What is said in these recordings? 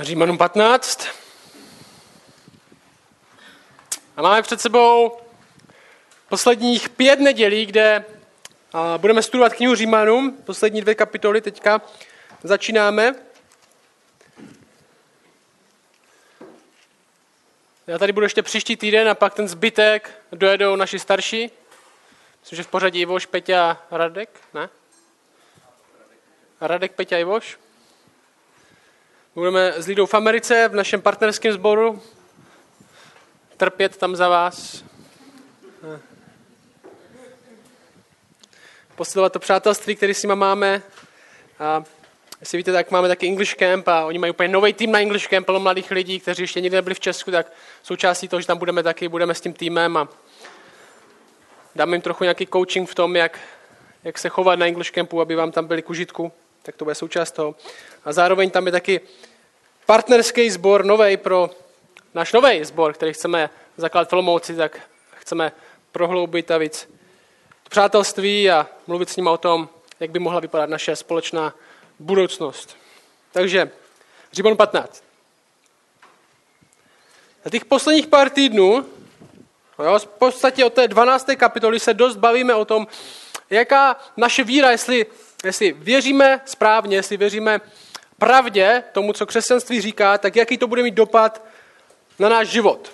Římanům 15. A máme před sebou posledních pět nedělí, kde budeme studovat knihu Římanům, poslední dvě kapitoly teďka začínáme. Já tady budu ještě příští týden a pak ten zbytek dojedou naši starší. Myslím, že v pořadí Ivoš, Peťa, Radek, ne? Radek, Peťa, Ivoš. Budeme s Lidou v Americe, v našem partnerském sboru. Trpět tam za vás. Posilovat to přátelství, které s nimi máme. A jestli víte, tak máme taky English Camp a oni mají úplně nový tým na English Camp, plno mladých lidí, kteří ještě nikdy nebyli v Česku, tak součástí toho, že tam budeme taky, budeme s tím týmem a dáme jim trochu nějaký coaching v tom, jak, jak se chovat na English Campu, aby vám tam byli k užitku, tak to bude součást toho. A zároveň tam je taky partnerský sbor nový pro náš nový sbor, který chceme zakládat v Olomouci, tak chceme prohloubit a víc přátelství a mluvit s ním o tom, jak by mohla vypadat naše společná budoucnost. Takže Římon 15. Na těch posledních pár týdnů, jo, v podstatě od té 12. kapitoly se dost bavíme o tom, jaká naše víra, jestli, jestli věříme správně, jestli věříme pravdě, tomu, co křesťanství říká, tak jaký to bude mít dopad na náš život.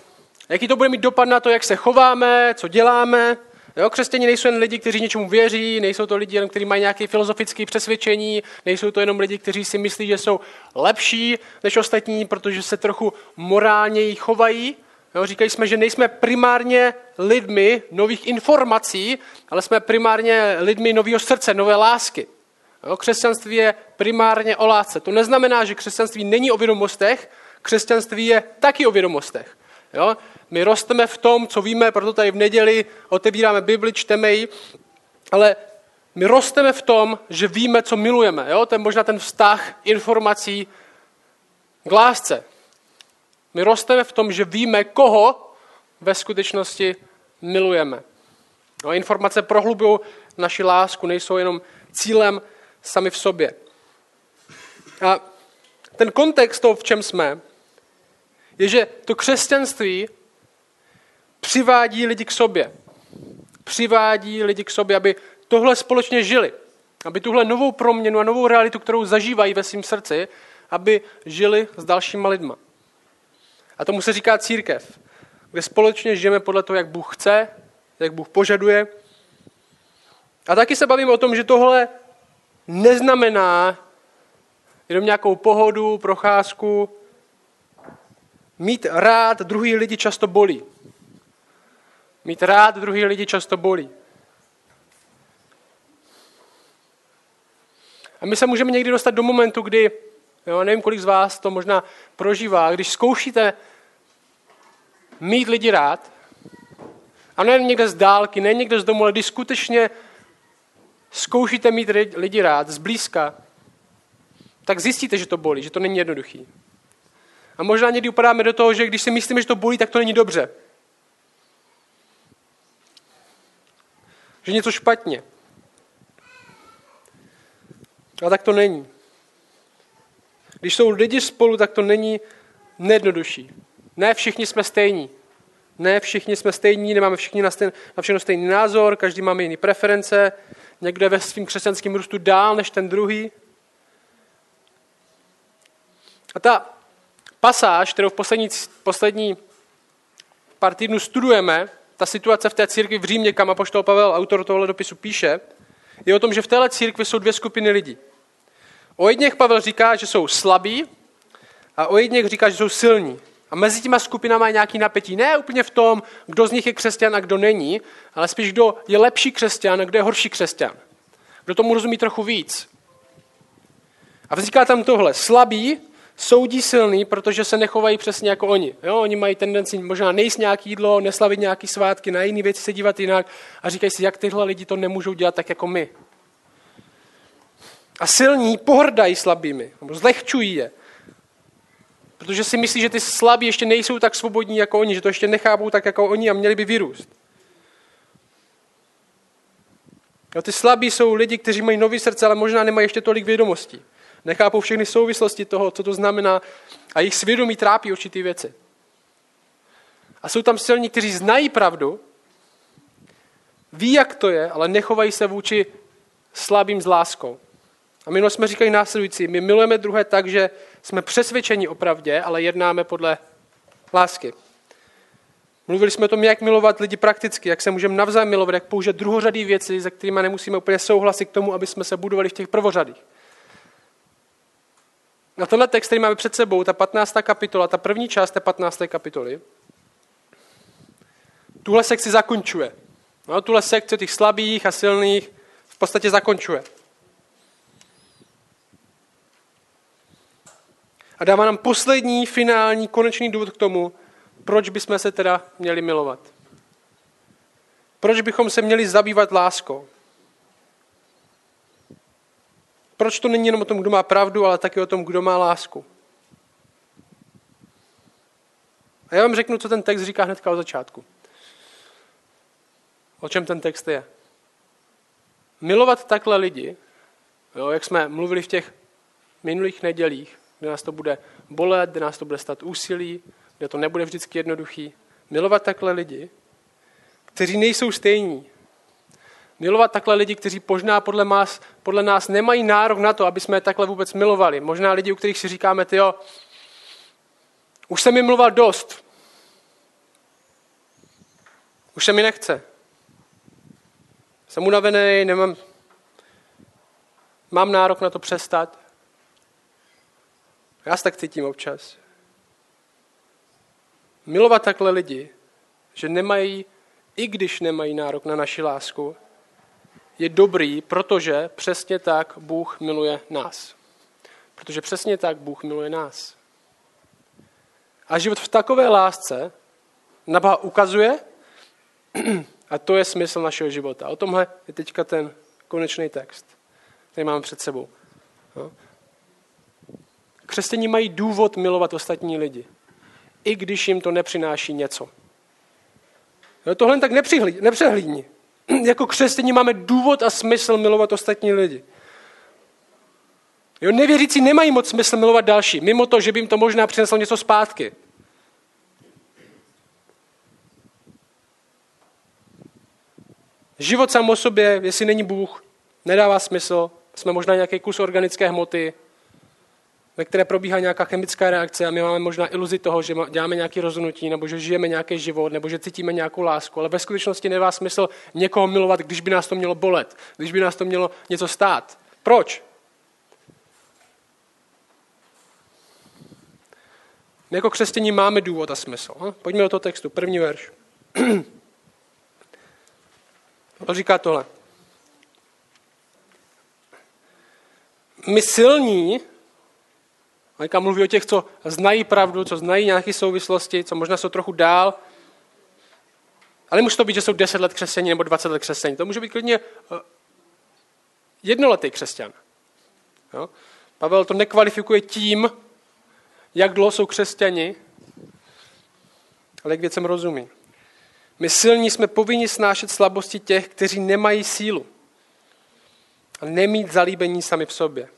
Jaký to bude mít dopad na to, jak se chováme, co děláme. Jo, křesťani nejsou jen lidi, kteří něčemu věří, nejsou to lidi, kteří mají nějaké filozofické přesvědčení, nejsou to jenom lidi, kteří si myslí, že jsou lepší než ostatní, protože se trochu morálněji chovají. Jo, říkají jsme, že nejsme primárně lidmi nových informací, ale jsme primárně lidmi nového srdce, nové lásky. Jo, křesťanství je primárně o lásce. To neznamená, že křesťanství není o vědomostech, křesťanství je taky o vědomostech. Jo? My rosteme v tom, co víme, proto tady v neděli otevíráme Bibli, čteme ji, ale my rosteme v tom, že víme, co milujeme. Jo? To je možná ten vztah informací k lásce. My rosteme v tom, že víme, koho ve skutečnosti milujeme. No, informace prohlubují naši lásku, nejsou jenom cílem sami v sobě. A ten kontext toho, v čem jsme, je, že to křesťanství přivádí lidi k sobě. Přivádí lidi k sobě, aby tohle společně žili. Aby tuhle novou proměnu a novou realitu, kterou zažívají ve svém srdci, aby žili s dalšíma lidma. A tomu se říká církev, kde společně žijeme podle toho, jak Bůh chce, jak Bůh požaduje. A taky se bavíme o tom, že tohle neznamená jenom nějakou pohodu, procházku. Mít rád druhý lidi často bolí. Mít rád druhý lidi často bolí. A my se můžeme někdy dostat do momentu, kdy, jo, nevím, kolik z vás to možná prožívá, když zkoušíte mít lidi rád, a ne někde z dálky, ne někde z domu, ale když skutečně zkoušíte mít lidi rád zblízka, tak zjistíte, že to bolí, že to není jednoduchý. A možná někdy upadáme do toho, že když si myslíme, že to bolí, tak to není dobře. Že něco špatně. A tak to není. Když jsou lidi spolu, tak to není nejednodušší. Ne všichni jsme stejní. Ne všichni jsme stejní, nemáme všichni na, stejn, na všechno stejný názor, každý máme jiné preference, někdo je ve svým křesťanském růstu dál než ten druhý. A ta pasáž, kterou v poslední, poslední pár týdnů studujeme, ta situace v té církvi v Římě, kam apoštol Pavel, autor tohoto dopisu, píše, je o tom, že v téhle církvi jsou dvě skupiny lidí. O jedněch Pavel říká, že jsou slabí a o jedněch říká, že jsou silní. A mezi těma skupinama je nějaký napětí. Ne úplně v tom, kdo z nich je křesťan a kdo není, ale spíš kdo je lepší křesťan a kdo je horší křesťan. Kdo tomu rozumí trochu víc. A vzniká tam tohle. Slabí soudí silný, protože se nechovají přesně jako oni. Jo, oni mají tendenci možná nejíst nějaký jídlo, neslavit nějaký svátky, na jiné věci se dívat jinak a říkají si, jak tyhle lidi to nemůžou dělat tak jako my. A silní pohrdají slabými, nebo zlehčují je. Protože si myslí, že ty slabí ještě nejsou tak svobodní jako oni, že to ještě nechápou tak jako oni a měli by vyrůst. A ty slabí jsou lidi, kteří mají nový srdce, ale možná nemají ještě tolik vědomostí. Nechápou všechny souvislosti toho, co to znamená a jejich svědomí trápí určitý věci. A jsou tam silní, kteří znají pravdu, ví, jak to je, ale nechovají se vůči slabým s láskou. A minule jsme říkali následující, my milujeme druhé tak, že jsme přesvědčeni o pravdě, ale jednáme podle lásky. Mluvili jsme o tom, jak milovat lidi prakticky, jak se můžeme navzájem milovat, jak použít druhořadý věci, se kterými nemusíme úplně souhlasit k tomu, aby jsme se budovali v těch prvořadých. A tenhle text, který máme před sebou, ta 15. kapitola, ta první část té 15. kapitoly, tuhle sekci zakončuje. No, tuhle sekci těch slabých a silných v podstatě zakončuje. A dává nám poslední, finální, konečný důvod k tomu, proč bychom se teda měli milovat. Proč bychom se měli zabývat láskou. Proč to není jenom o tom, kdo má pravdu, ale taky o tom, kdo má lásku. A já vám řeknu, co ten text říká hnedka od začátku. O čem ten text je. Milovat takhle lidi, jo, jak jsme mluvili v těch minulých nedělích, kde nás to bude bolet, kde nás to bude stát úsilí, kde to nebude vždycky jednoduchý. Milovat takhle lidi, kteří nejsou stejní. Milovat takhle lidi, kteří možná podle nás, podle nás nemají nárok na to, aby jsme je takhle vůbec milovali. Možná lidi, u kterých si říkáme, ty jo, už jsem mi mluval dost. Už se mi nechce. Jsem unavený, nemám, mám nárok na to přestat. Já se tak cítím občas. Milovat takhle lidi, že nemají, i když nemají nárok na naši lásku, je dobrý, protože přesně tak Bůh miluje nás. Protože přesně tak Bůh miluje nás. A život v takové lásce na Boha ukazuje a to je smysl našeho života. O tomhle je teďka ten konečný text, který máme před sebou. Křesťaní mají důvod milovat ostatní lidi, i když jim to nepřináší něco. No, tohle tak nepřehlídni. Jako křesťaní máme důvod a smysl milovat ostatní lidi. Jo, nevěřící nemají moc smysl milovat další, mimo to, že by jim to možná přineslo něco zpátky. Život sám o sobě, jestli není Bůh, nedává smysl. Jsme možná nějaký kus organické hmoty, ve které probíhá nějaká chemická reakce a my máme možná iluzi toho, že děláme nějaké rozhodnutí, nebo že žijeme nějaký život, nebo že cítíme nějakou lásku, ale ve skutečnosti nemá smysl někoho milovat, když by nás to mělo bolet, když by nás to mělo něco stát. Proč? My jako křesťaní máme důvod a smysl. Pojďme do toho textu, první verš. On říká tohle. My silní, Majka mluví o těch, co znají pravdu, co znají nějaké souvislosti, co možná jsou trochu dál, ale může to být, že jsou 10 let křesťaní nebo 20 let křesťaní. To může být klidně eh, jednoletý křesťan. Jo? Pavel to nekvalifikuje tím, jak dlouho jsou křesťani, ale jak věcem rozumí. My silní jsme povinni snášet slabosti těch, kteří nemají sílu. A nemít zalíbení sami v sobě.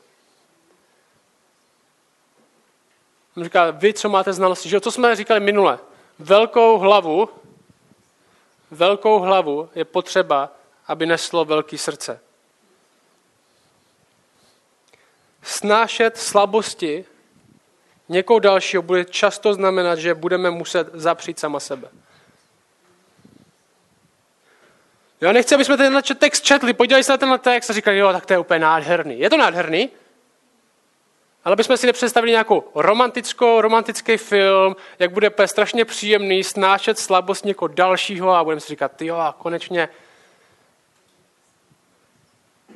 On říká, vy, co máte znalosti, že co jsme říkali minule, velkou hlavu, velkou hlavu je potřeba, aby neslo velký srdce. Snášet slabosti někoho dalšího bude často znamenat, že budeme muset zapřít sama sebe. Já nechci, aby jsme tenhle text četli, podívali se na tenhle text a říkali, jo, tak to je úplně nádherný. Je to nádherný, ale bychom si nepředstavili nějakou romantickou, romantický film, jak bude strašně příjemný snášet slabost někoho dalšího a budeme si říkat, jo, a konečně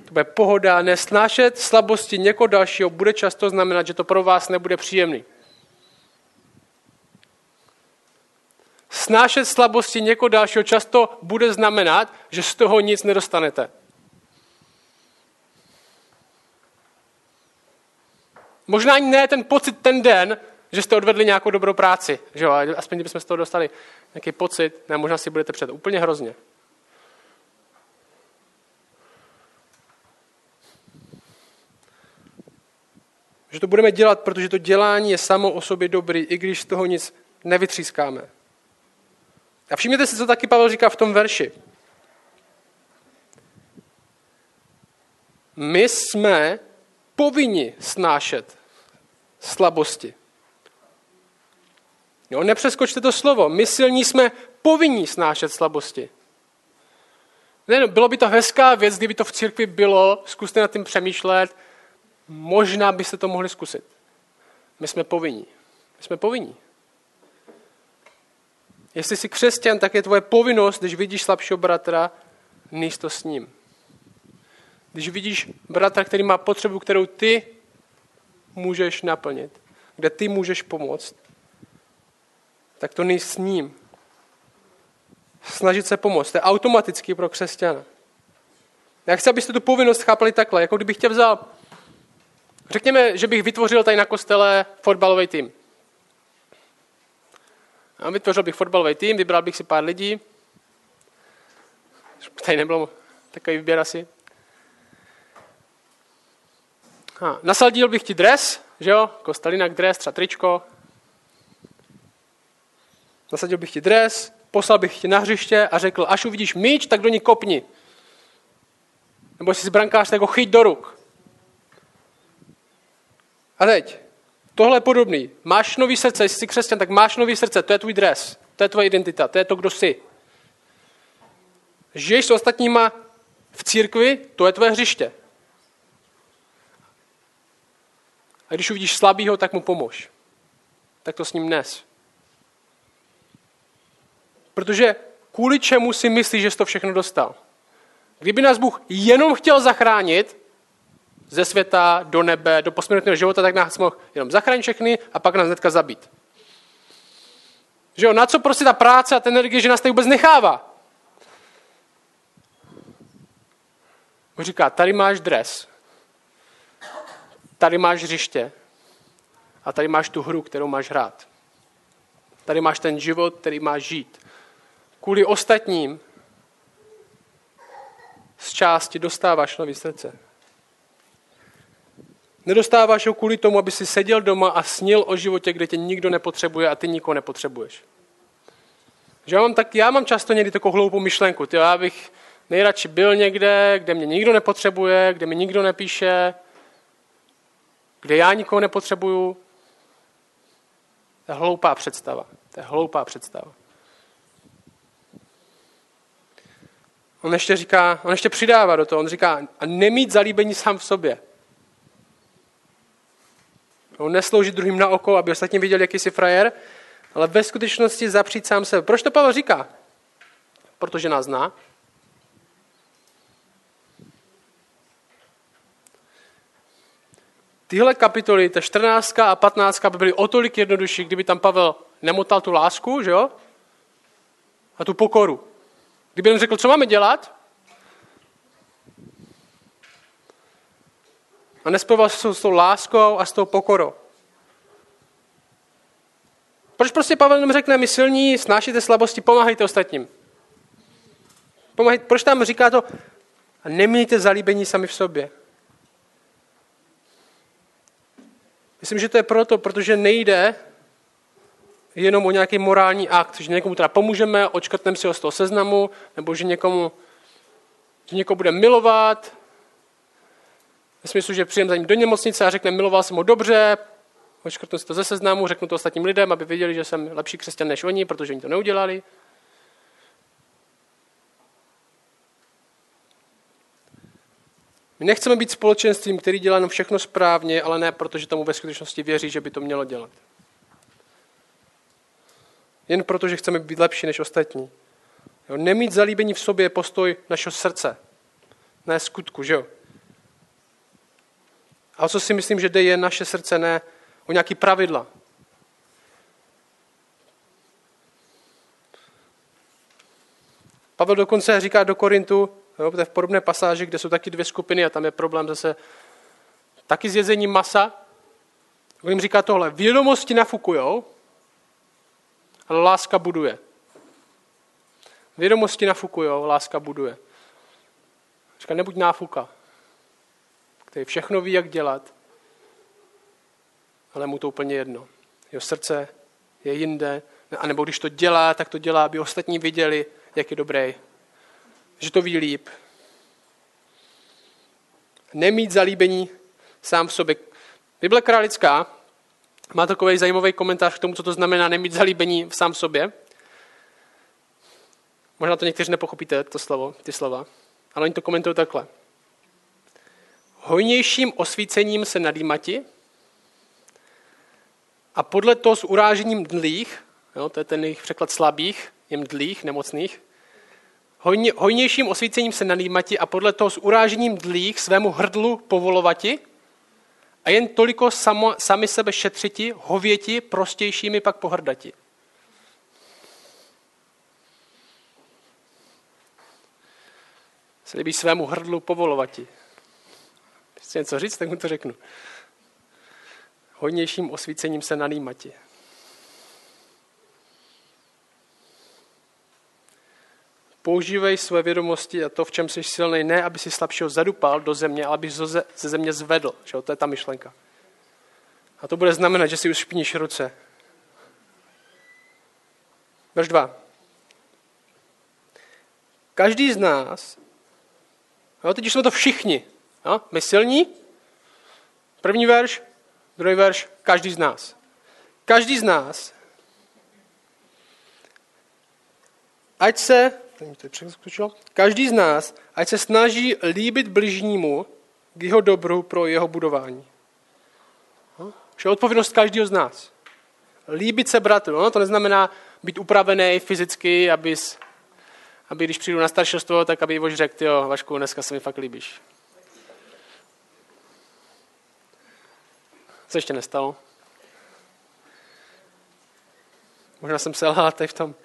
to bude pohoda, nesnášet slabosti někoho dalšího bude často znamenat, že to pro vás nebude příjemný. Snášet slabosti někoho dalšího často bude znamenat, že z toho nic nedostanete. Možná ani ne ten pocit ten den, že jste odvedli nějakou dobrou práci. Že jo? Aspoň kdybychom z toho dostali nějaký pocit, ne, možná si budete před úplně hrozně. Že to budeme dělat, protože to dělání je samo o sobě dobrý, i když z toho nic nevytřískáme. A všimněte si, co taky Pavel říká v tom verši. My jsme povinni snášet slabosti. Jo, nepřeskočte to slovo. My silní jsme povinni snášet slabosti. Ne, no, bylo by to hezká věc, kdyby to v církvi bylo, zkuste nad tím přemýšlet, možná byste to mohli zkusit. My jsme povinni. My jsme povinni. Jestli jsi křesťan, tak je tvoje povinnost, když vidíš slabšího bratra, níst to s ním. Když vidíš bratra, který má potřebu, kterou ty můžeš naplnit, kde ty můžeš pomoct, tak to nejsi s ním. Snažit se pomoct. To je automaticky pro křesťana. Já chci, abyste tu povinnost chápali takhle, jako kdybych tě vzal, řekněme, že bych vytvořil tady na kostele fotbalový tým. A vytvořil bych fotbalový tým, vybral bych si pár lidí. Tady nebylo takový výběr asi. A nasadil bych ti dres, že jo, kostelinak dres, třeba tričko. Nasadil bych ti dres, poslal bych tě na hřiště a řekl, až uvidíš míč, tak do ní kopni. Nebo jestli jsi brankář, tak ho chyť do ruk. A teď, tohle je podobný. Máš nový srdce, jestli jsi křesťan, tak máš nový srdce, to je tvůj dres, to je tvoje identita, to je to, kdo jsi. Žiješ s ostatníma v církvi, to je tvoje hřiště. A když uvidíš slabýho, tak mu pomož. Tak to s ním nes. Protože kvůli čemu si myslíš, že jsi to všechno dostal? Kdyby nás Bůh jenom chtěl zachránit ze světa do nebe, do posmrtného života, tak nás mohl jenom zachránit všechny a pak nás hnedka zabít. Že jo, na co prostě ta práce a ta energie, že nás tady vůbec nechává? On říká, tady máš dres, tady máš hřiště a tady máš tu hru, kterou máš hrát. Tady máš ten život, který máš žít. Kvůli ostatním z části dostáváš nový srdce. Nedostáváš ho kvůli tomu, aby si seděl doma a snil o životě, kde tě nikdo nepotřebuje a ty nikoho nepotřebuješ. Že já, mám tak, já mám často někdy takovou hloupou myšlenku. Ty, já bych nejradši byl někde, kde mě nikdo nepotřebuje, kde mi nikdo nepíše, kde já nikoho nepotřebuju. To je hloupá představa. To je hloupá představa. On ještě říká, on ještě přidává do toho, on říká, a nemít zalíbení sám v sobě. On neslouží druhým na oko, aby ostatní viděli, jaký jsi frajer, ale ve skutečnosti zapřít sám sebe. Proč to Pavel říká? Protože nás zná. Tyhle kapitoly, ta 14 a 15 by byly o tolik jednodušší, kdyby tam Pavel nemotal tu lásku, že jo? A tu pokoru. Kdyby jen řekl, co máme dělat, a nespojoval se s tou láskou a s tou pokorou. Proč prostě Pavel nám řekne, my silní, snášíte slabosti, pomáhejte ostatním. Pomáhejte, proč tam říká to, nemějte zalíbení sami v sobě. Myslím, že to je proto, protože nejde jenom o nějaký morální akt, že někomu teda pomůžeme, očkrtneme si ho z toho seznamu, nebo že někomu že někoho bude milovat, ve smyslu, že přijdeme za ním do nemocnice a řekne, miloval jsem ho dobře, očkrtnu si to ze seznamu, řeknu to ostatním lidem, aby věděli, že jsem lepší křesťan než oni, protože oni to neudělali. My nechceme být společenstvím, který dělá jenom všechno správně, ale ne protože tomu ve skutečnosti věří, že by to mělo dělat. Jen proto, že chceme být lepší než ostatní. Jo, nemít zalíbení v sobě je postoj našeho srdce, ne skutku, že jo? A co si myslím, že jde je naše srdce, ne o nějaký pravidla. Pavel dokonce říká do Korintu, jo, to je v podobné pasáži, kde jsou taky dvě skupiny a tam je problém zase taky s jezením masa. On jim říká tohle, vědomosti nafukujou, ale láska buduje. Vědomosti nafukujou, láska buduje. Říká, nebuď náfuka, který všechno ví, jak dělat, ale mu to úplně jedno. Jeho srdce je jinde, a nebo když to dělá, tak to dělá, aby ostatní viděli, jak je dobrý. Že to ví líp. Nemít zalíbení sám v sobě. Bible králická má takový zajímavý komentář k tomu, co to znamená nemít zalíbení v sám v sobě. Možná to někteří nepochopíte, to slovo, ty slova, ale oni to komentují takhle. Hojnějším osvícením se nadýmati a podle toho s urážením dlých, jo, to je ten jejich překlad slabých, jim dlých, nemocných, hojně, hojnějším osvícením se nadýmati a podle toho s urážením dlých svému hrdlu povolovati a jen toliko samo, sami sebe šetřiti, hověti, prostějšími pak pohrdati. Se líbí svému hrdlu povolovati. Chci něco říct, tak mu to řeknu. Hodnějším osvícením se nalímati. Používej své vědomosti a to, v čem jsi silný, ne aby si slabšího zadupal do země, ale aby ze země zvedl. Že? To je ta myšlenka. A to bude znamenat, že si ušpiníš ruce. Verš 2. Každý z nás, jo, teď jsme to všichni, jo, my silní, první verš, druhý verš, každý z nás. Každý z nás, ať se Každý z nás, ať se snaží líbit bližnímu k jeho dobru pro jeho budování. No? je odpovědnost každého z nás. Líbit se bratru. No, to neznamená být upravený fyzicky, abys, aby když přijdu na staršostvo, tak aby Ivoš řekl, jo, Vašku, dneska se mi fakt líbíš. Co ještě nestalo? Možná jsem selhal tady v tom.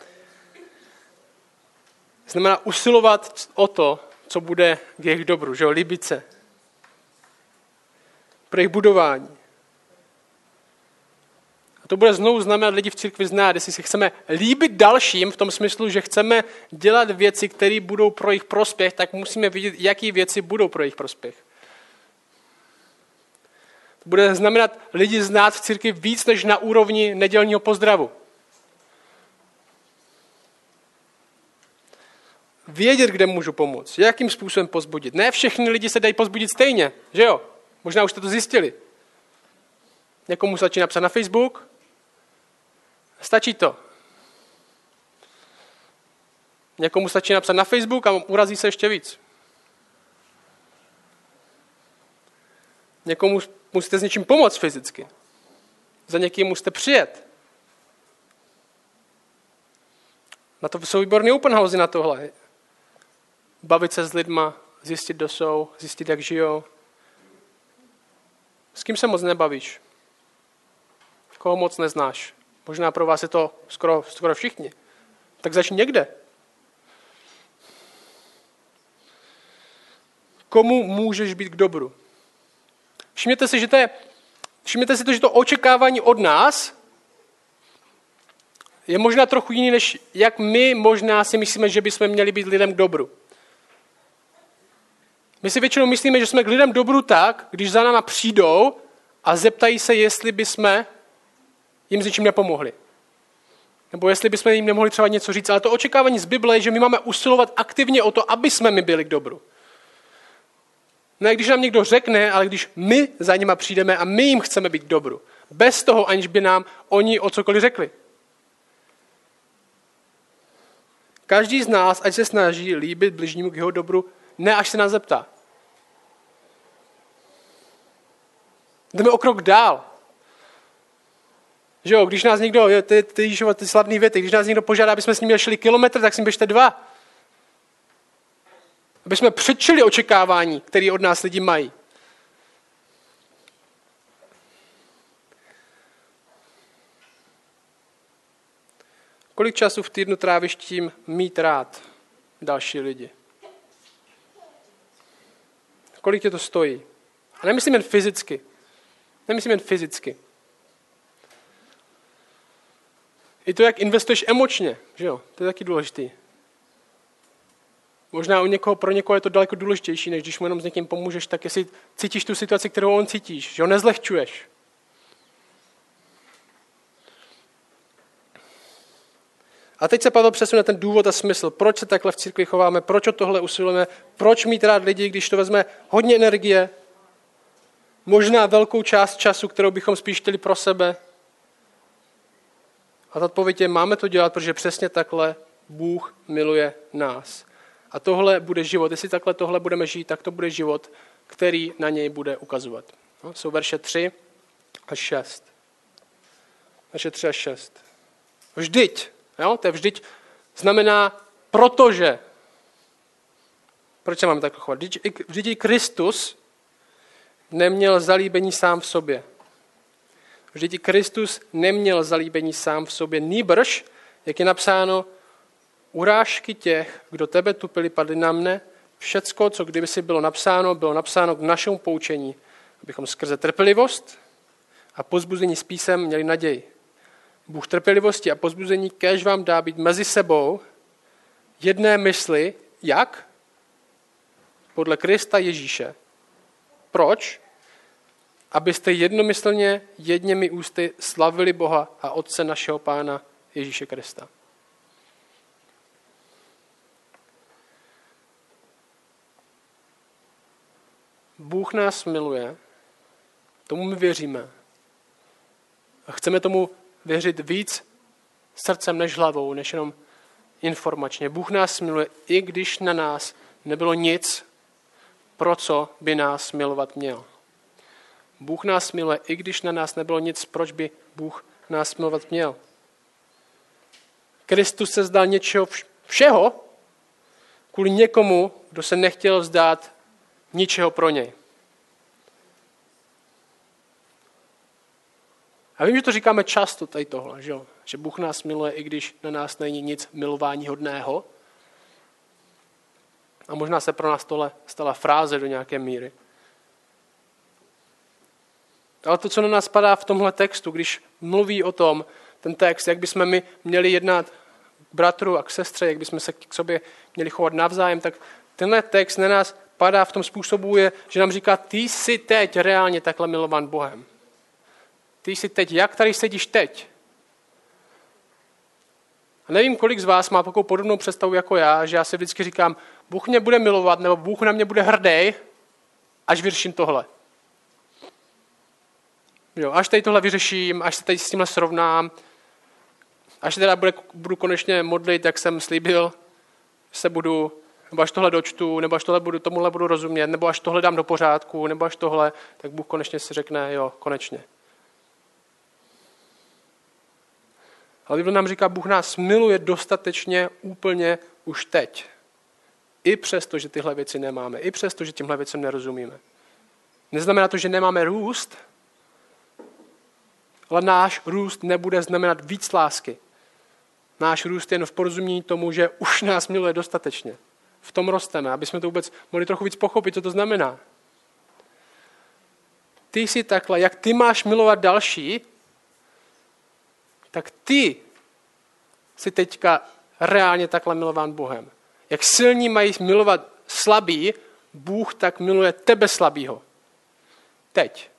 Znamená usilovat o to, co bude v jejich dobru, že jo, líbit se. Pro jejich budování. A to bude znovu znamenat lidi v církvi znát, jestli si chceme líbit dalším v tom smyslu, že chceme dělat věci, které budou pro jejich prospěch, tak musíme vidět, jaké věci budou pro jejich prospěch. To bude znamenat lidi znát v církvi víc než na úrovni nedělního pozdravu. Vědět, kde můžu pomoct, jakým způsobem pozbudit. Ne všechny lidi se dají pozbudit stejně, že jo? Možná už jste to zjistili. Někomu stačí napsat na Facebook, stačí to. Někomu stačí napsat na Facebook a urazí se ještě víc. Někomu musíte s něčím pomoct fyzicky. Za někým musíte přijet. Na to jsou výborné open na tohle bavit se s lidma, zjistit, kdo jsou, zjistit, jak žijou. S kým se moc nebavíš? Koho moc neznáš? Možná pro vás je to skoro, skoro všichni. Tak začni někde. Komu můžeš být k dobru? Všimněte si, že to je, všimněte si to, že to očekávání od nás je možná trochu jiný, než jak my možná si myslíme, že bychom měli být lidem k dobru. My si většinou myslíme, že jsme k lidem dobru tak, když za náma přijdou a zeptají se, jestli bychom jim s něčím nepomohli. Nebo jestli bychom jim nemohli třeba něco říct. Ale to očekávání z Bible je, že my máme usilovat aktivně o to, aby jsme my byli k dobru. Ne když nám někdo řekne, ale když my za nima přijdeme a my jim chceme být dobru. Bez toho, aniž by nám oni o cokoliv řekli. Každý z nás, ať se snaží líbit bližnímu k jeho dobru, ne až se nás zeptá. Jdeme o krok dál. Že jo, když nás někdo, ty, ty, Ježíšova, ty slavný věty, když nás někdo požádá, aby jsme s ním šli kilometr, tak s ním běžte dva. Aby jsme předčili očekávání, které od nás lidi mají. Kolik času v týdnu trávíš tím mít rád další lidi? Kolik tě to stojí? A nemyslím jen fyzicky. Nemyslím jen fyzicky. I to, jak investuješ emočně, že jo? To je taky důležitý. Možná u někoho, pro někoho je to daleko důležitější, než když mu jenom s někým pomůžeš, tak jestli cítíš tu situaci, kterou on cítíš, že ho nezlehčuješ. A teď se Pavel přesune ten důvod a smysl, proč se takhle v církvi chováme, proč o tohle usilujeme, proč mít rád lidi, když to vezme hodně energie, možná velkou část času, kterou bychom spíš chtěli pro sebe. A ta odpověď je, máme to dělat, protože přesně takhle Bůh miluje nás. A tohle bude život. Jestli takhle tohle budeme žít, tak to bude život, který na něj bude ukazovat. No, jsou verše 3 a 6. Verše 3 a 6. Vždyť, jo, to je vždyť, znamená protože. Proč se máme takhle chovat? Vždyť, vždyť Kristus neměl zalíbení sám v sobě. Vždyť Kristus neměl zalíbení sám v sobě. Nýbrž, jak je napsáno, urážky těch, kdo tebe tupili, padly na mne, všecko, co kdyby si bylo napsáno, bylo napsáno k našemu poučení, abychom skrze trpělivost a pozbuzení s písem měli naději. Bůh trpělivosti a pozbuzení kež vám dá být mezi sebou jedné mysli, jak? Podle Krista Ježíše. Proč? Abyste jednomyslně jedněmi ústy slavili Boha a Otce našeho Pána Ježíše Krista. Bůh nás miluje, tomu my věříme. A chceme tomu věřit víc srdcem než hlavou, než jenom informačně. Bůh nás miluje, i když na nás nebylo nic, pro co by nás milovat měl. Bůh nás miluje, i když na nás nebylo nic, proč by Bůh nás milovat měl. Kristus se zdal něčeho všeho kvůli někomu, kdo se nechtěl vzdát ničeho pro něj. A vím, že to říkáme často tady tohle, že, jo? že Bůh nás miluje, i když na nás není nic milování hodného. A možná se pro nás tohle stala fráze do nějaké míry. Ale to, co na nás padá v tomhle textu, když mluví o tom, ten text, jak bychom my měli jednat k bratru a k sestře, jak bychom se k sobě měli chovat navzájem, tak tenhle text na nás padá v tom způsobu, je, že nám říká, ty jsi teď reálně takhle milovan Bohem. Ty jsi teď, jak tady sedíš teď? A nevím, kolik z vás má takovou podobnou představu jako já, že já si vždycky říkám, Bůh mě bude milovat, nebo Bůh na mě bude hrdý, až vyřeším tohle. Jo, až tady tohle vyřeším, až se tady s tímhle srovnám, až teda bude, budu konečně modlit, jak jsem slíbil, se budu, nebo až tohle dočtu, nebo až tohle budu, tomuhle budu rozumět, nebo až tohle dám do pořádku, nebo až tohle, tak Bůh konečně si řekne, jo, konečně. Ale Bible nám říká, Bůh nás miluje dostatečně úplně už teď. I přesto, že tyhle věci nemáme. I přesto, že těmhle věcem nerozumíme. Neznamená to, že nemáme růst, ale náš růst nebude znamenat víc lásky. Náš růst je jen v porozumění tomu, že už nás miluje dostatečně. V tom rosteme, aby jsme to vůbec mohli trochu víc pochopit, co to znamená. Ty jsi takhle, jak ty máš milovat další, tak ty jsi teďka reálně takhle milován Bohem. Jak silní mají milovat slabý, Bůh tak miluje tebe slabýho. Teď.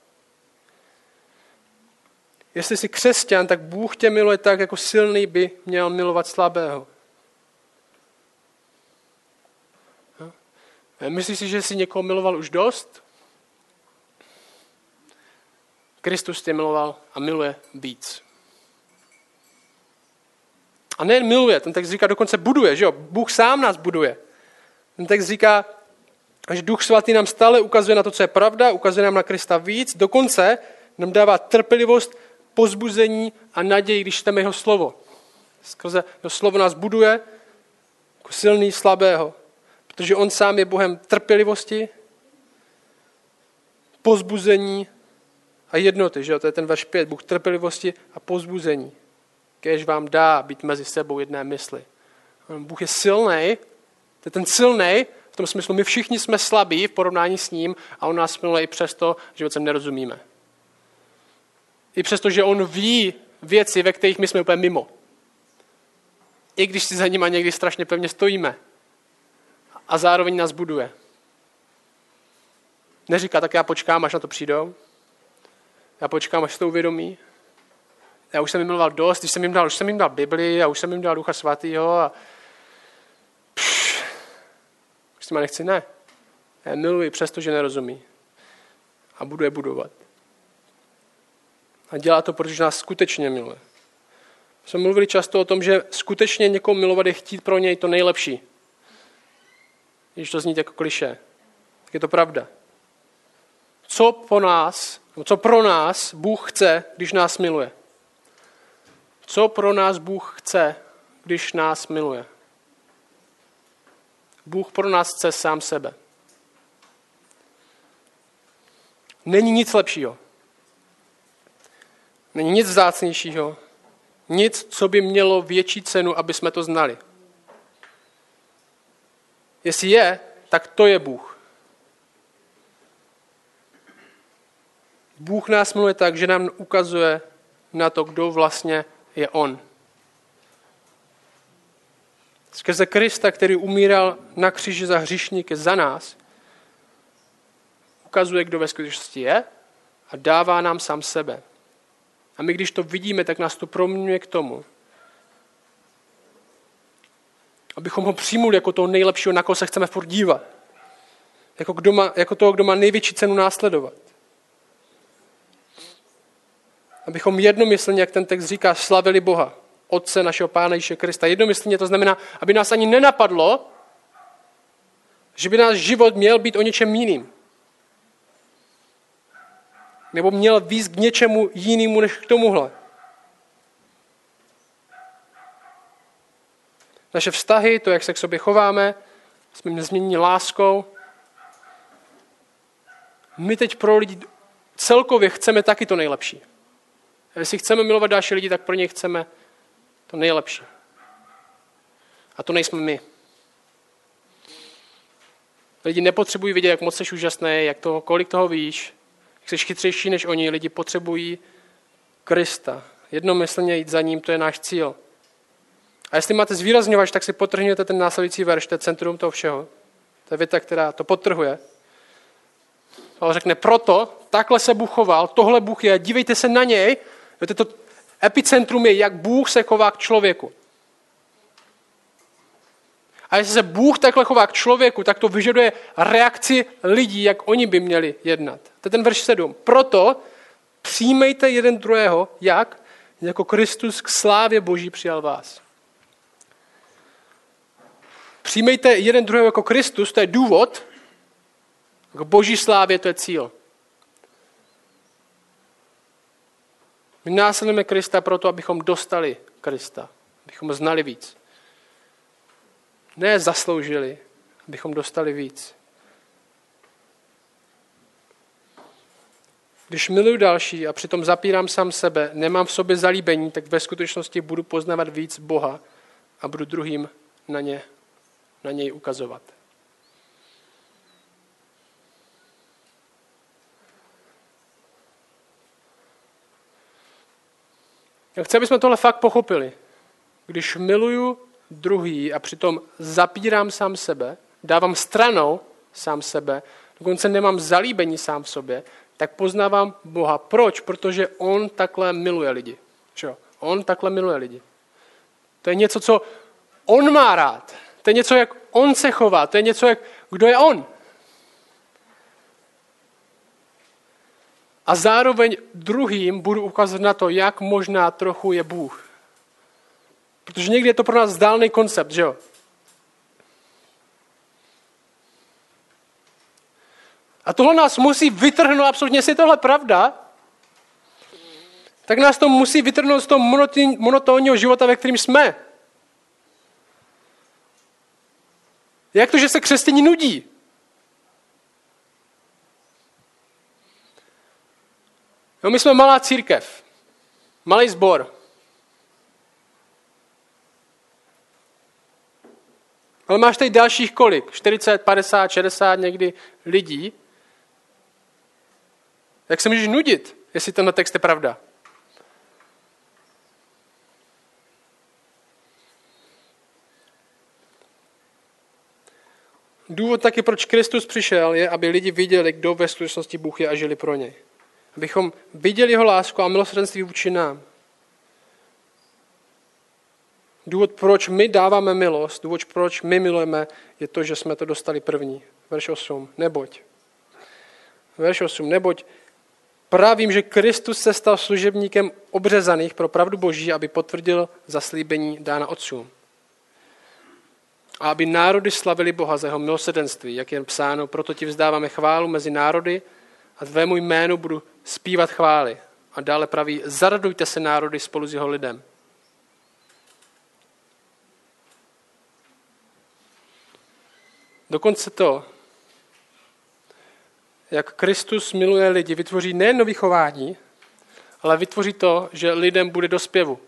Jestli jsi křesťan, tak Bůh tě miluje tak, jako silný by měl milovat slabého. Myslíš si, že jsi někoho miloval už dost? Kristus tě miloval a miluje víc. A nejen miluje, ten text říká dokonce buduje, že jo? Bůh sám nás buduje. Ten text říká, že Duch Svatý nám stále ukazuje na to, co je pravda, ukazuje nám na Krista víc, dokonce nám dává trpělivost, pozbuzení a naději, když čteme jeho slovo. Skrze jeho slovo nás buduje jako silný slabého, protože on sám je Bohem trpělivosti, pozbuzení a jednoty. Že? To je ten verš 5. Bůh trpělivosti a pozbuzení kež vám dá být mezi sebou jedné mysli. Bůh je silný, to je ten silný, v tom smyslu my všichni jsme slabí v porovnání s ním a on nás miluje i přesto, že ho nerozumíme. I přesto, že on ví věci, ve kterých my jsme úplně mimo. I když si za nima někdy strašně pevně stojíme. A zároveň nás buduje. Neříká, tak já počkám, až na to přijdou. Já počkám, až to uvědomí. já už jsem jim miloval dost, když jsem jim dal, už jsem jim dal Bibli a už jsem jim dal Ducha Svatého a pš, už s nechci, ne. Já miluji přesto, že nerozumí. A budu je budovat. A dělá to, protože nás skutečně miluje. Jsme mluvili často o tom, že skutečně někoho milovat je chtít pro něj to nejlepší. Když to zní jako kliše, tak je to pravda. Co po nás, co pro nás Bůh chce, když nás miluje? Co pro nás Bůh chce, když nás miluje? Bůh pro nás chce sám sebe. Není nic lepšího. Není nic vzácnějšího. Nic, co by mělo větší cenu, aby jsme to znali. Jestli je, tak to je Bůh. Bůh nás miluje tak, že nám ukazuje na to, kdo vlastně je On. Skrze Krista, který umíral na kříži za hřišníky za nás, ukazuje, kdo ve skutečnosti je a dává nám sám sebe. A my, když to vidíme, tak nás to proměňuje k tomu, abychom ho přijmuli jako toho nejlepšího, na koho se chceme furt dívat. Jako, kdo má, jako toho, kdo má největší cenu následovat. Abychom jednomyslně, jak ten text říká, slavili Boha, Otce našeho Pána Ježíše Krista. Jednomyslně to znamená, aby nás ani nenapadlo, že by náš život měl být o něčem jiným nebo měl víc k něčemu jinému než k tomuhle. Naše vztahy, to, jak se k sobě chováme, jsme nezměněni láskou. My teď pro lidi celkově chceme taky to nejlepší. A jestli chceme milovat další lidi, tak pro ně chceme to nejlepší. A to nejsme my. Lidi nepotřebují vidět, jak moc jsi úžasný, jak to, kolik toho víš, Jsi chytřejší než oni, lidi potřebují Krista. Jednomyslně jít za ním, to je náš cíl. A jestli máte zvýrazňovač, tak si potrhněte ten následující verš, to je centrum toho všeho. To je věta, která to potrhuje. Ale řekne, proto takhle se Bůh choval, tohle Bůh je, dívejte se na něj, to epicentrum je, jak Bůh se chová k člověku. A jestli se Bůh takhle chová k člověku, tak to vyžaduje reakci lidí, jak oni by měli jednat. To je ten verš 7. Proto přijmejte jeden druhého, jak? Jako Kristus k slávě Boží přijal vás. Přijmejte jeden druhého jako Kristus, to je důvod, k Boží slávě to je cíl. My následujeme Krista proto, abychom dostali Krista, abychom znali víc ne zasloužili, abychom dostali víc. Když miluji další a přitom zapírám sám sebe, nemám v sobě zalíbení, tak ve skutečnosti budu poznávat víc Boha a budu druhým na, ně, na něj ukazovat. Já chci, abychom tohle fakt pochopili. Když miluju druhý a přitom zapírám sám sebe, dávám stranou sám sebe, dokonce nemám zalíbení sám v sobě, tak poznávám Boha. Proč? Protože On takhle miluje lidi. Čo? On takhle miluje lidi. To je něco, co On má rád. To je něco, jak On se chová. To je něco, jak kdo je On. A zároveň druhým budu ukazovat na to, jak možná trochu je Bůh. Protože někdy je to pro nás zdálný koncept, že jo? A tohle nás musí vytrhnout, absolutně, jestli je tohle pravda, tak nás to musí vytrhnout z toho monotónního života, ve kterém jsme. Jak to, že se křesťaní nudí? No, my jsme malá církev, malý sbor. Ale máš tady dalších kolik? 40, 50, 60 někdy lidí. Jak se můžeš nudit, jestli tenhle text je pravda? Důvod taky, proč Kristus přišel, je, aby lidi viděli, kdo ve skutečnosti Bůh je a žili pro něj. Abychom viděli jeho lásku a milosrdenství vůči nám. Důvod, proč my dáváme milost, důvod, proč my milujeme, je to, že jsme to dostali první. Verš 8. Neboť. Verš 8. Neboť Právím, že Kristus se stal služebníkem obřezaných pro pravdu Boží, aby potvrdil zaslíbení dána otcům. A aby národy slavili Boha za jeho milosedenství, jak je psáno, proto ti vzdáváme chválu mezi národy a tvému jménu budu zpívat chvály. A dále praví, zaradujte se národy spolu s jeho lidem. Dokonce to, jak Kristus miluje lidi, vytvoří nejen nový chování, ale vytvoří to, že lidem bude do zpěvu.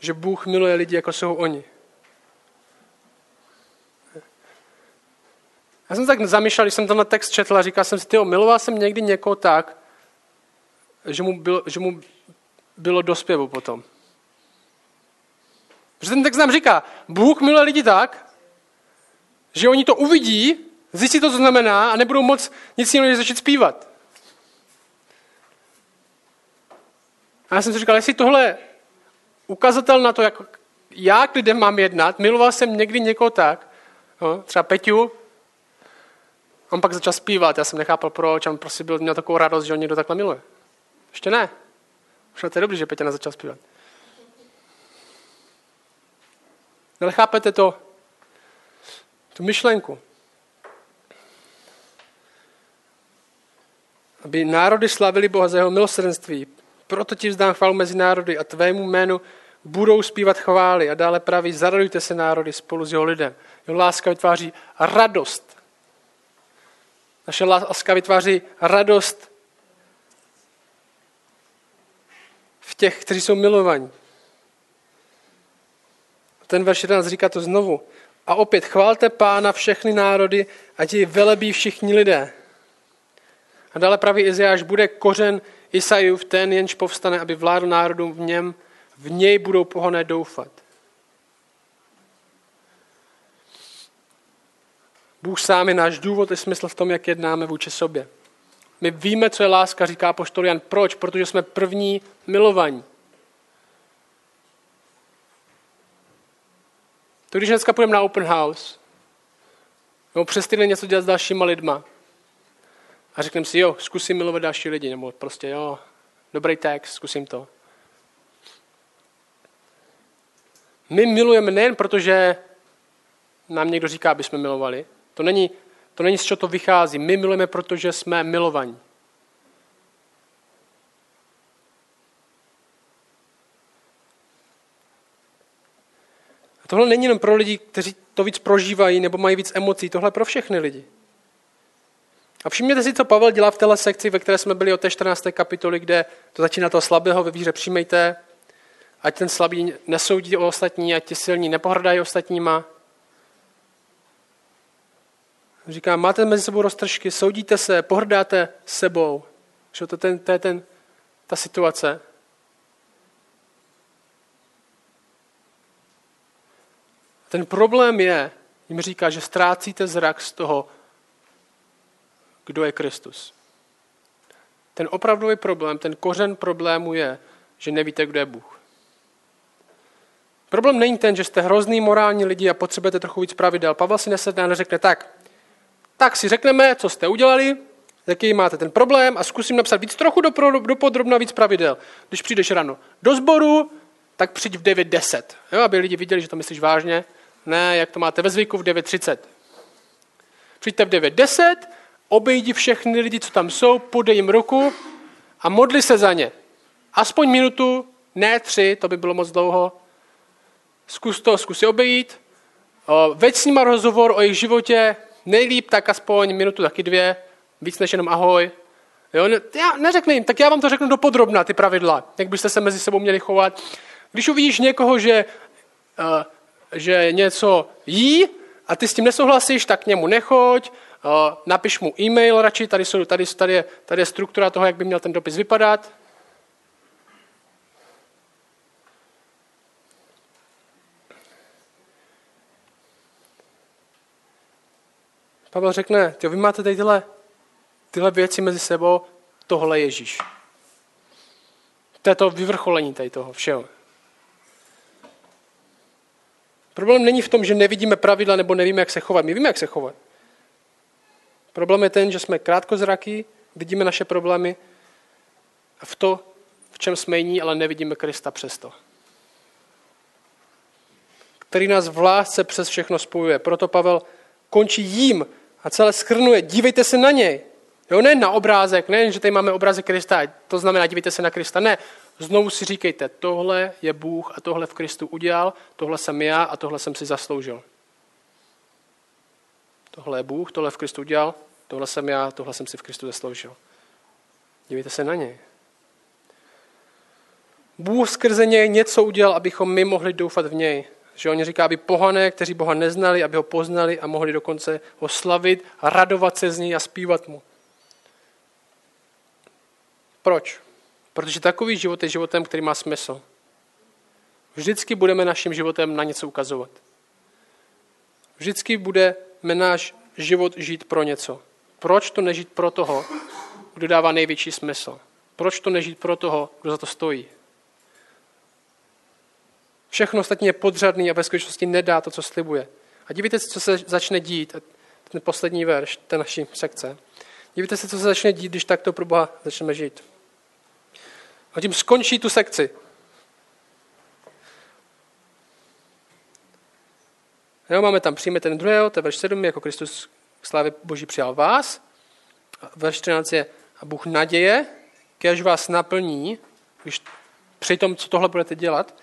Že Bůh miluje lidi, jako jsou oni. Já jsem tak zamýšlel, když jsem tenhle text četl a říkal jsem si, tyjo, miloval jsem někdy někoho tak, že mu, bylo, že mu bylo do zpěvu potom. Protože ten text nám říká, Bůh miluje lidi tak, že oni to uvidí Zjistí to, co znamená a nebudou moc nic jiného, než začít zpívat. A já jsem si říkal, jestli tohle ukazatel na to, jak já k lidem mám jednat, miloval jsem někdy někoho tak, no, třeba Peťu, on pak začal zpívat, já jsem nechápal proč, on prostě byl, měl takovou radost, že on někdo takhle miluje. Ještě ne. Už to je dobrý, že Peťa začal zpívat. Ale chápete to, tu myšlenku. Aby národy slavili Boha za jeho milosrdenství. Proto ti vzdám chválu mezi národy a tvému jménu budou zpívat chvály. A dále praví, zaradujte se národy spolu s jeho lidem. Jeho láska vytváří radost. Naše láska vytváří radost v těch, kteří jsou milovaní. Ten verš 11 říká to znovu. A opět chválte pána všechny národy, ať ji velebí všichni lidé. A dále praví Izajáš, bude kořen Isajův ten, jenž povstane, aby vládl národům v něm, v něj budou pohoné doufat. Bůh sám je náš důvod i smysl v tom, jak jednáme vůči sobě. My víme, co je láska, říká poštol Jan. Proč? Protože jsme první milovaní. To když dneska půjdeme na open house, nebo přes něco dělat s dalšíma lidma, a řekneme si, jo, zkusím milovat další lidi, nebo prostě, jo, dobrý text, zkusím to. My milujeme nejen proto, že nám někdo říká, aby jsme milovali. To není, to není z čeho to vychází. My milujeme, protože jsme milovaní. A tohle není jen pro lidi, kteří to víc prožívají nebo mají víc emocí. Tohle je pro všechny lidi. A všimněte si, co Pavel dělá v téhle sekci, ve které jsme byli od té 14. kapitoly, kde to začíná toho slabého ve víře přijmejte, ať ten slabý nesoudí o ostatní, ať ti silní nepohrdají ostatníma. Říká, máte mezi sebou roztržky, soudíte se, pohrdáte sebou. Že to, ten, to je ten, ta situace. Ten problém je, jim říká, že ztrácíte zrak z toho, kdo je Kristus. Ten opravdový problém, ten kořen problému je, že nevíte, kdo je Bůh. Problém není ten, že jste hrozný morální lidi a potřebujete trochu víc pravidel. Pavel si nesedne a neřekne tak, tak si řekneme, co jste udělali, jaký máte ten problém a zkusím napsat víc trochu do, do podrobna víc pravidel. Když přijdeš ráno do sboru, tak přijď v 9.10, jo, aby lidi viděli, že to myslíš vážně. Ne, jak to máte ve zvyku v 9.30. Přijďte v 9.10 obejdi všechny lidi, co tam jsou, podej jim ruku a modli se za ně. Aspoň minutu, ne tři, to by bylo moc dlouho. Zkus to, zkus je obejít. Veď s nima rozhovor o jejich životě, nejlíp tak aspoň minutu, taky dvě, víc než jenom ahoj. Jo, já neřekne jim, tak já vám to řeknu dopodrobna, ty pravidla, jak byste se mezi sebou měli chovat. Když uvidíš někoho, že, uh, že něco jí a ty s tím nesouhlasíš, tak k němu nechoď, napiš mu e-mail radši, tady, jsou, tady, tady, je, tady je struktura toho, jak by měl ten dopis vypadat. Pavel řekne, ty vy máte tady tyhle, tyhle věci mezi sebou, tohle Ježíš. To je to vyvrcholení tady toho všeho. Problém není v tom, že nevidíme pravidla nebo nevíme, jak se chovat. My víme, jak se chovat. Problém je ten, že jsme krátkozraký, vidíme naše problémy v to, v čem jsme jiní, ale nevidíme Krista přesto. Který nás v lásce přes všechno spojuje. Proto Pavel končí jím a celé schrnuje. Dívejte se na něj. Jo, ne na obrázek, ne, že tady máme obrázek Krista, to znamená, dívejte se na Krista. Ne, znovu si říkejte, tohle je Bůh a tohle v Kristu udělal, tohle jsem já a tohle jsem si zasloužil. Tohle je Bůh, tohle v Kristu udělal, tohle jsem já, tohle jsem si v Kristu zasloužil. Dívejte se na něj. Bůh skrze něj něco udělal, abychom my mohli doufat v něj. Že on říká, aby pohané, kteří Boha neznali, aby ho poznali a mohli dokonce ho slavit radovat se z něj a zpívat mu. Proč? Protože takový život je životem, který má smysl. Vždycky budeme naším životem na něco ukazovat. Vždycky budeme náš život žít pro něco. Proč to nežít pro toho, kdo dává největší smysl? Proč to nežít pro toho, kdo za to stojí? Všechno ostatní je podřadný a ve skutečnosti nedá to, co slibuje. A dívejte se, co se začne dít. Ten poslední verš té naší sekce. Dívejte se, co se začne dít, když takto pro Boha začneme žít. A tím skončí tu sekci. Jo, máme tam přijme ten druhého, to je verš 7, jako Kristus k slávě Boží přijal vás. Verš 13 je, Bůh naděje, kež vás naplní, když při tom, co tohle budete dělat,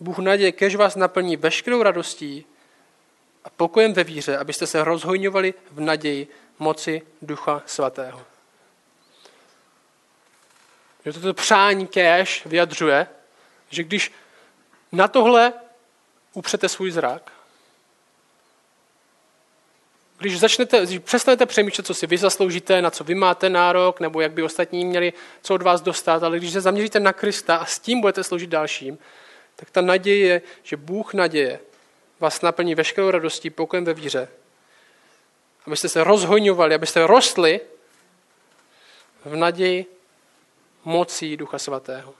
Bůh naděje, kež vás naplní veškerou radostí a pokojem ve víře, abyste se rozhojňovali v naději moci Ducha Svatého. Že toto přání kéž vyjadřuje, že když na tohle upřete svůj zrak, když, začnete, když přestanete přemýšlet, co si vy zasloužíte, na co vy máte nárok, nebo jak by ostatní měli co od vás dostat, ale když se zaměříte na Krista a s tím budete sloužit dalším, tak ta naděje je, že Bůh naděje vás naplní veškerou radostí, pokojem ve víře. Abyste se rozhojňovali, abyste rostli v naději mocí Ducha Svatého.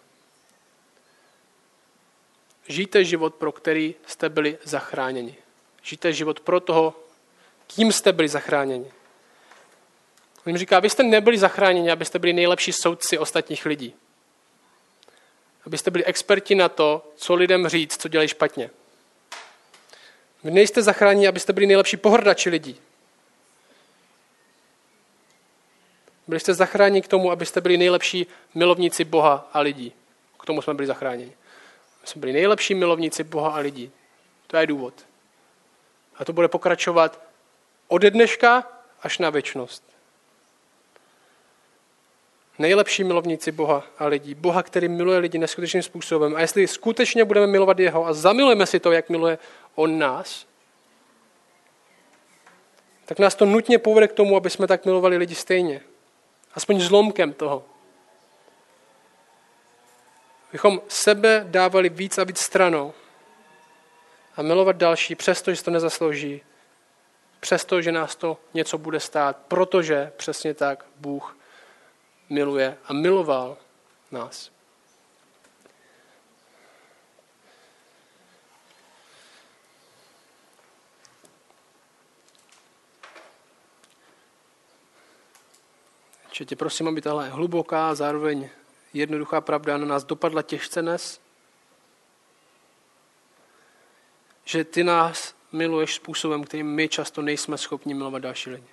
Žijte život, pro který jste byli zachráněni. Žijte život pro toho, kým jste byli zachráněni. On jim říká, vy jste nebyli zachráněni, abyste byli nejlepší soudci ostatních lidí. Abyste byli experti na to, co lidem říct, co dělají špatně. Vy nejste zachráněni, abyste byli nejlepší pohrdači lidí. Byli jste zachráněni k tomu, abyste byli nejlepší milovníci Boha a lidí. K tomu jsme byli zachráněni. My jsme byli nejlepší milovníci Boha a lidí. To je důvod. A to bude pokračovat ode dneška až na věčnost. Nejlepší milovníci Boha a lidí. Boha, který miluje lidi neskutečným způsobem. A jestli skutečně budeme milovat jeho a zamilujeme si to, jak miluje on nás, tak nás to nutně povede k tomu, aby jsme tak milovali lidi stejně. Aspoň zlomkem toho. Bychom sebe dávali víc a víc stranou a milovat další, přestože to nezaslouží, přestože nás to něco bude stát, protože přesně tak Bůh miluje a miloval nás. Čiže tě prosím, aby tahle hluboká, zároveň jednoduchá pravda na nás dopadla těžce dnes. Že ty nás miluješ způsobem, kterým my často nejsme schopni milovat další lidi.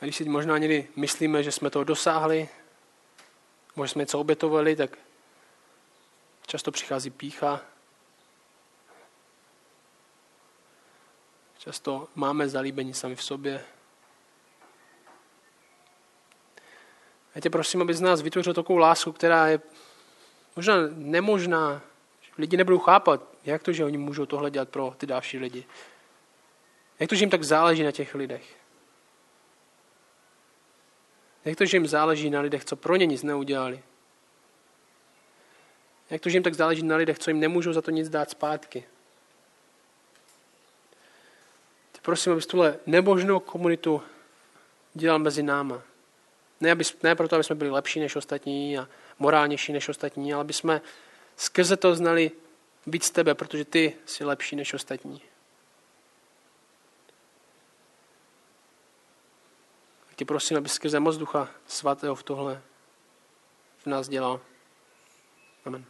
A když si možná někdy myslíme, že jsme toho dosáhli, možná jsme něco obětovali, tak často přichází pícha, Často máme zalíbení sami v sobě. Já tě prosím, aby z nás vytvořil takovou lásku, která je možná nemožná. Lidi nebudou chápat, jak to, že oni můžou tohle dělat pro ty další lidi. Jak to, že jim tak záleží na těch lidech. Jak to, že jim záleží na lidech, co pro ně nic neudělali. Jak to, že jim tak záleží na lidech, co jim nemůžou za to nic dát zpátky. Prosím, abys tuhle nebožnou komunitu dělal mezi náma. Ne, aby, ne proto, aby jsme byli lepší než ostatní a morálnější než ostatní, ale aby jsme skrze to znali víc tebe, protože ty jsi lepší než ostatní. Tě prosím, aby skrze moc ducha svatého v tohle v nás dělal. Amen.